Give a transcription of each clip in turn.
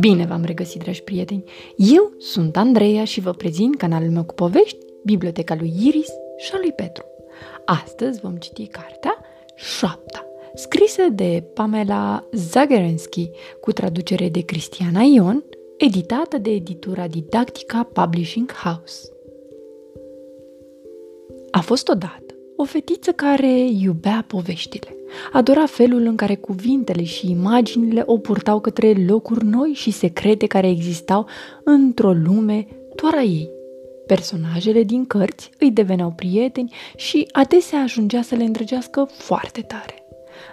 Bine v-am regăsit, dragi prieteni! Eu sunt Andreea și vă prezint canalul meu cu povești, Biblioteca lui Iris și a lui Petru. Astăzi vom citi cartea Șoapta, scrisă de Pamela Zagerensky, cu traducere de Cristiana Ion, editată de editura Didactica Publishing House. A fost odată o fetiță care iubea poveștile. Adora felul în care cuvintele și imaginile o purtau către locuri noi și secrete care existau într-o lume doar a ei. Personajele din cărți îi deveneau prieteni și adesea ajungea să le îndrăgească foarte tare.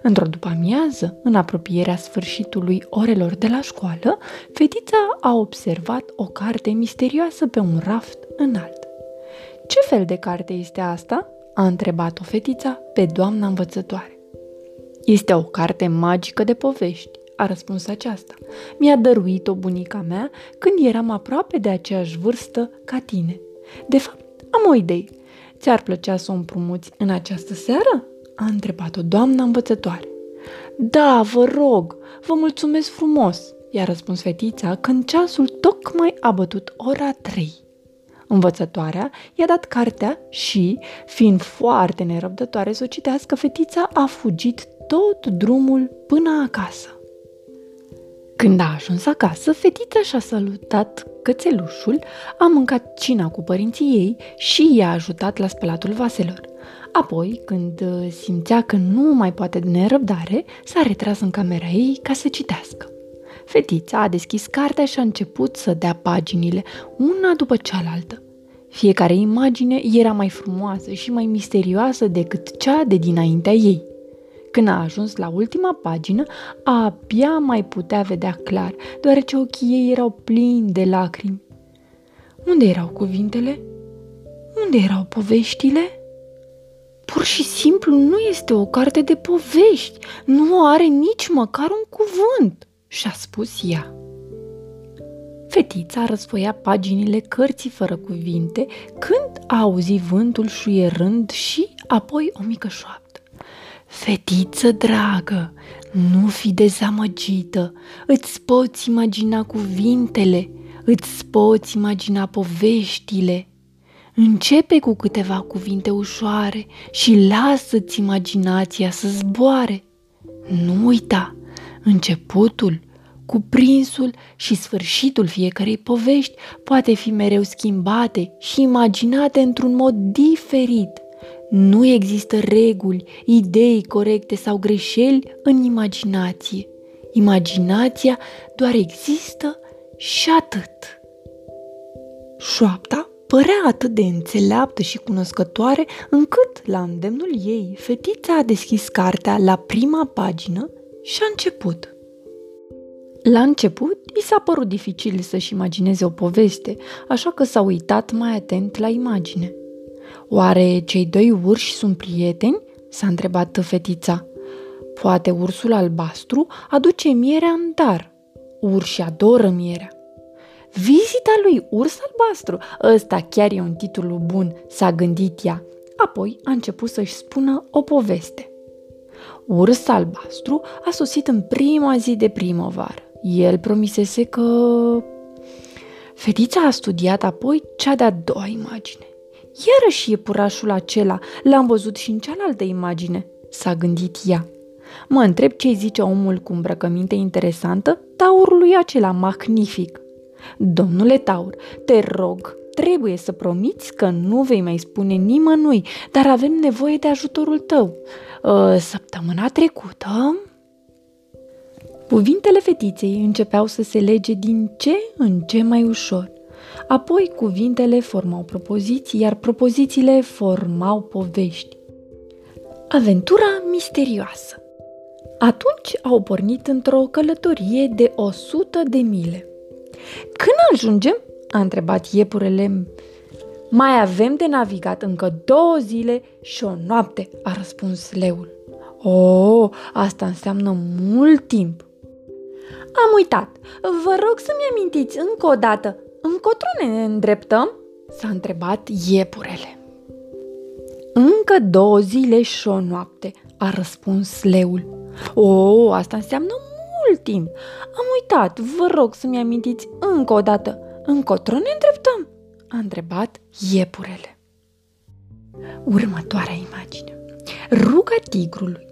Într-o după-amiază, în apropierea sfârșitului orelor de la școală, fetița a observat o carte misterioasă pe un raft înalt. Ce fel de carte este asta?" A întrebat-o fetița pe doamna învățătoare. Este o carte magică de povești, a răspuns aceasta. Mi-a dăruit-o bunica mea când eram aproape de aceeași vârstă ca tine. De fapt, am o idee. Ți-ar plăcea să o împrumuți în această seară? A întrebat-o doamna învățătoare. Da, vă rog, vă mulțumesc frumos, i-a răspuns fetița când ceasul tocmai a bătut ora trei. Învățătoarea i-a dat cartea și, fiind foarte nerăbdătoare să o citească, fetița a fugit tot drumul până acasă. Când a ajuns acasă, fetița și-a salutat cățelușul, a mâncat cina cu părinții ei și i-a ajutat la spălatul vaselor. Apoi, când simțea că nu mai poate de nerăbdare, s-a retras în camera ei ca să citească. Fetița a deschis cartea și a început să dea paginile, una după cealaltă. Fiecare imagine era mai frumoasă și mai misterioasă decât cea de dinaintea ei. Când a ajuns la ultima pagină, abia mai putea vedea clar, deoarece ochii ei erau plini de lacrimi. Unde erau cuvintele? Unde erau poveștile? Pur și simplu nu este o carte de povești, nu are nici măcar un cuvânt și-a spus ea. Fetița răsfoia paginile cărții fără cuvinte când a auzit vântul șuierând și apoi o mică șoaptă. Fetiță dragă, nu fi dezamăgită, îți poți imagina cuvintele, îți poți imagina poveștile. Începe cu câteva cuvinte ușoare și lasă-ți imaginația să zboare. Nu uita, Începutul, cuprinsul și sfârșitul fiecarei povești poate fi mereu schimbate și imaginate într-un mod diferit. Nu există reguli, idei corecte sau greșeli în imaginație. Imaginația doar există și atât. Șoapta părea atât de înțeleaptă și cunoscătoare încât, la îndemnul ei, fetița a deschis cartea la prima pagină și a început. La început, i s-a părut dificil să-și imagineze o poveste, așa că s-a uitat mai atent la imagine. Oare cei doi urși sunt prieteni? s-a întrebat fetița. Poate ursul albastru aduce mierea în dar. Urși adoră mierea. Vizita lui urs albastru, ăsta chiar e un titlu bun, s-a gândit ea. Apoi a început să-și spună o poveste. Urs albastru a sosit în prima zi de primăvară. El promisese că... Fetița a studiat apoi cea de-a doua imagine. Iarăși iepurașul acela, l-am văzut și în cealaltă imagine, s-a gândit ea. Mă întreb ce zice omul cu îmbrăcăminte interesantă taurului acela magnific. Domnule taur, te rog, trebuie să promiți că nu vei mai spune nimănui, dar avem nevoie de ajutorul tău. Ă, săptămâna trecută... Cuvintele fetiței începeau să se lege din ce în ce mai ușor. Apoi cuvintele formau propoziții, iar propozițiile formau povești. Aventura misterioasă Atunci au pornit într-o călătorie de o sută de mile. Când ajungem? A întrebat iepurele mai avem de navigat încă două zile și o noapte, a răspuns leul. O, oh, asta înseamnă mult timp. Am uitat. Vă rog să-mi amintiți încă o dată. Încotro ne îndreptăm? S-a întrebat iepurele. Încă două zile și o noapte, a răspuns leul. O, asta înseamnă mult timp. Am uitat, vă rog să-mi amintiți încă o dată. Încotro ne îndreptăm? A întrebat iepurele. Următoarea imagine. Ruga tigrului.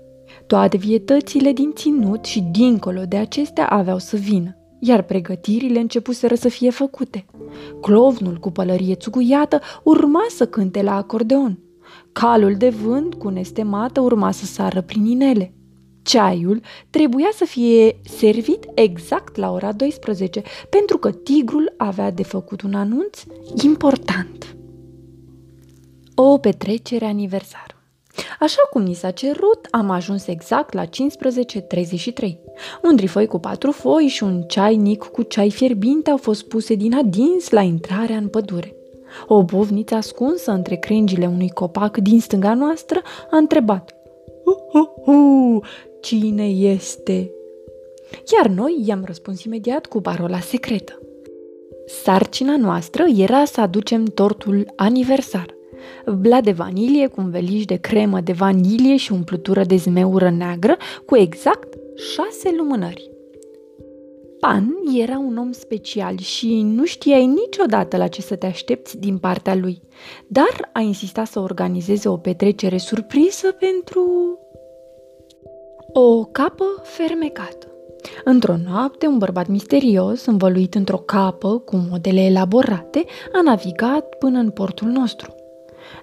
Toate vietățile din ținut și dincolo de acestea aveau să vină, iar pregătirile începuseră să fie făcute. Clovnul cu pălărie țuguiată urma să cânte la acordeon. Calul de vânt cu nestemată urma să sară prin inele. Ceaiul trebuia să fie servit exact la ora 12, pentru că tigrul avea de făcut un anunț important. O petrecere aniversară. Așa cum ni s-a cerut, am ajuns exact la 15.33. Un trifoi cu patru foi și un ceainic cu ceai fierbinte au fost puse din adins la intrarea în pădure. O bovniță ascunsă între crengile unui copac din stânga noastră a întrebat uh, uh, uh, Cine este? Iar noi i-am răspuns imediat cu parola secretă. Sarcina noastră era să aducem tortul aniversar. Bla de vanilie cu un veliș de cremă de vanilie și umplutură de zmeură neagră cu exact șase lumânări. Pan era un om special și nu știai niciodată la ce să te aștepți din partea lui, dar a insistat să organizeze o petrecere surpriză pentru o capă fermecată. Într-o noapte, un bărbat misterios, învăluit într-o capă cu modele elaborate, a navigat până în portul nostru.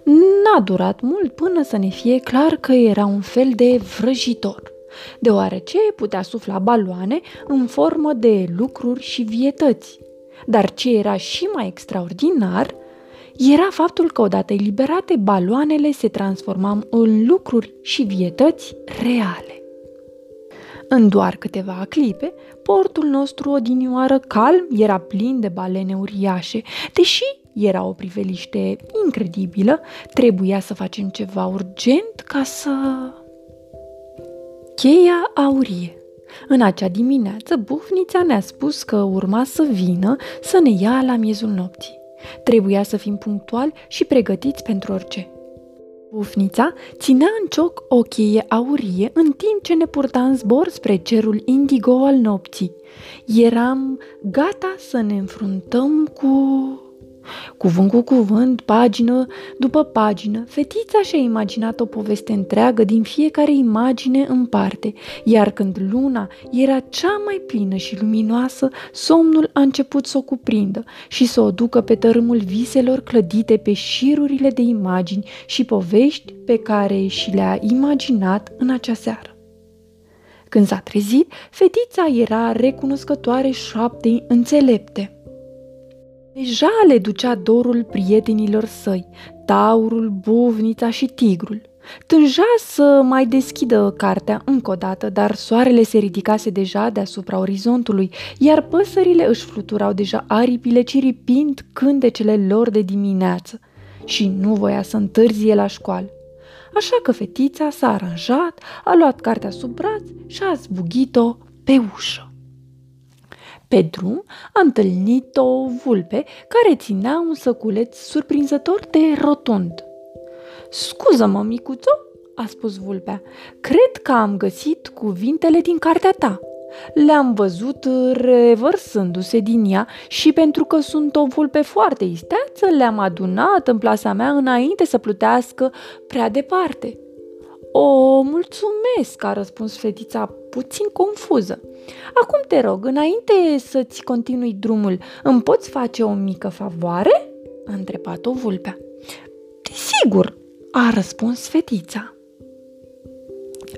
N-a durat mult până să ne fie clar că era un fel de vrăjitor, deoarece putea sufla baloane în formă de lucruri și vietăți. Dar ce era și mai extraordinar era faptul că odată eliberate, baloanele se transformau în lucruri și vietăți reale. În doar câteva clipe, portul nostru odinioară calm era plin de balene uriașe, deși era o priveliște incredibilă, trebuia să facem ceva urgent ca să... Cheia aurie. În acea dimineață, bufnița ne-a spus că urma să vină să ne ia la miezul nopții. Trebuia să fim punctuali și pregătiți pentru orice. Bufnița ținea în cioc o cheie aurie în timp ce ne purta în zbor spre cerul indigo al nopții. Eram gata să ne înfruntăm cu Cuvânt cu cuvânt, pagină după pagină, fetița și-a imaginat o poveste întreagă din fiecare imagine în parte, iar când luna era cea mai plină și luminoasă, somnul a început să o cuprindă și să o ducă pe tărâmul viselor clădite pe șirurile de imagini și povești pe care și le-a imaginat în acea seară. Când s-a trezit, fetița era recunoscătoare șaptei înțelepte – Deja le ducea dorul prietenilor săi, taurul, buvnița și tigrul. Tânja să mai deschidă cartea încă o dată, dar soarele se ridicase deja deasupra orizontului, iar păsările își fluturau deja aripile ciripind cântecele lor de dimineață și nu voia să întârzie la școală. Așa că fetița s-a aranjat, a luat cartea sub braț și a zbugit-o pe ușă. Pe drum a întâlnit o vulpe care ținea un săculeț surprinzător de rotund. Scuză-mă, micuțo, a spus vulpea, cred că am găsit cuvintele din cartea ta. Le-am văzut revărsându-se din ea și pentru că sunt o vulpe foarte isteață, le-am adunat în plasa mea înainte să plutească prea departe. O, mulțumesc, a răspuns fetița puțin confuză. Acum te rog, înainte să-ți continui drumul, îmi poți face o mică favoare? a întrebat-o vulpea. Desigur, a răspuns fetița.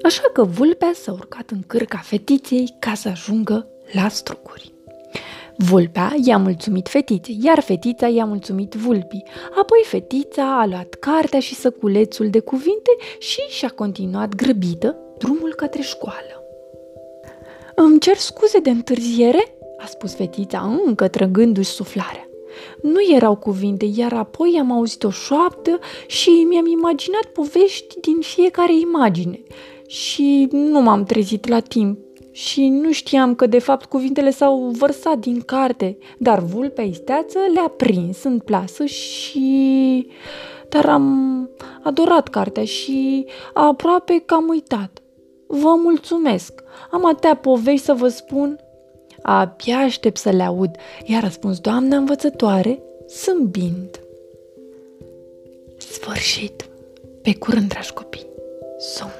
Așa că vulpea s-a urcat în cârca fetiței ca să ajungă la strucuri. Vulpea i-a mulțumit fetiței, iar fetița i-a mulțumit vulpii. Apoi fetița a luat cartea și săculețul de cuvinte și și-a continuat grăbită drumul către școală. Îmi cer scuze de întârziere?" a spus fetița, încă trăgându-și suflarea. Nu erau cuvinte, iar apoi am auzit o șoaptă și mi-am imaginat povești din fiecare imagine. Și nu m-am trezit la timp și nu știam că de fapt cuvintele s-au vărsat din carte, dar vulpea isteață le-a prins în plasă și... dar am adorat cartea și aproape că am uitat. Vă mulțumesc! Am atâtea povești să vă spun. Abia aștept să le aud, i-a răspuns doamna învățătoare, zâmbind. Sfârșit! Pe curând, dragi copii! Sunt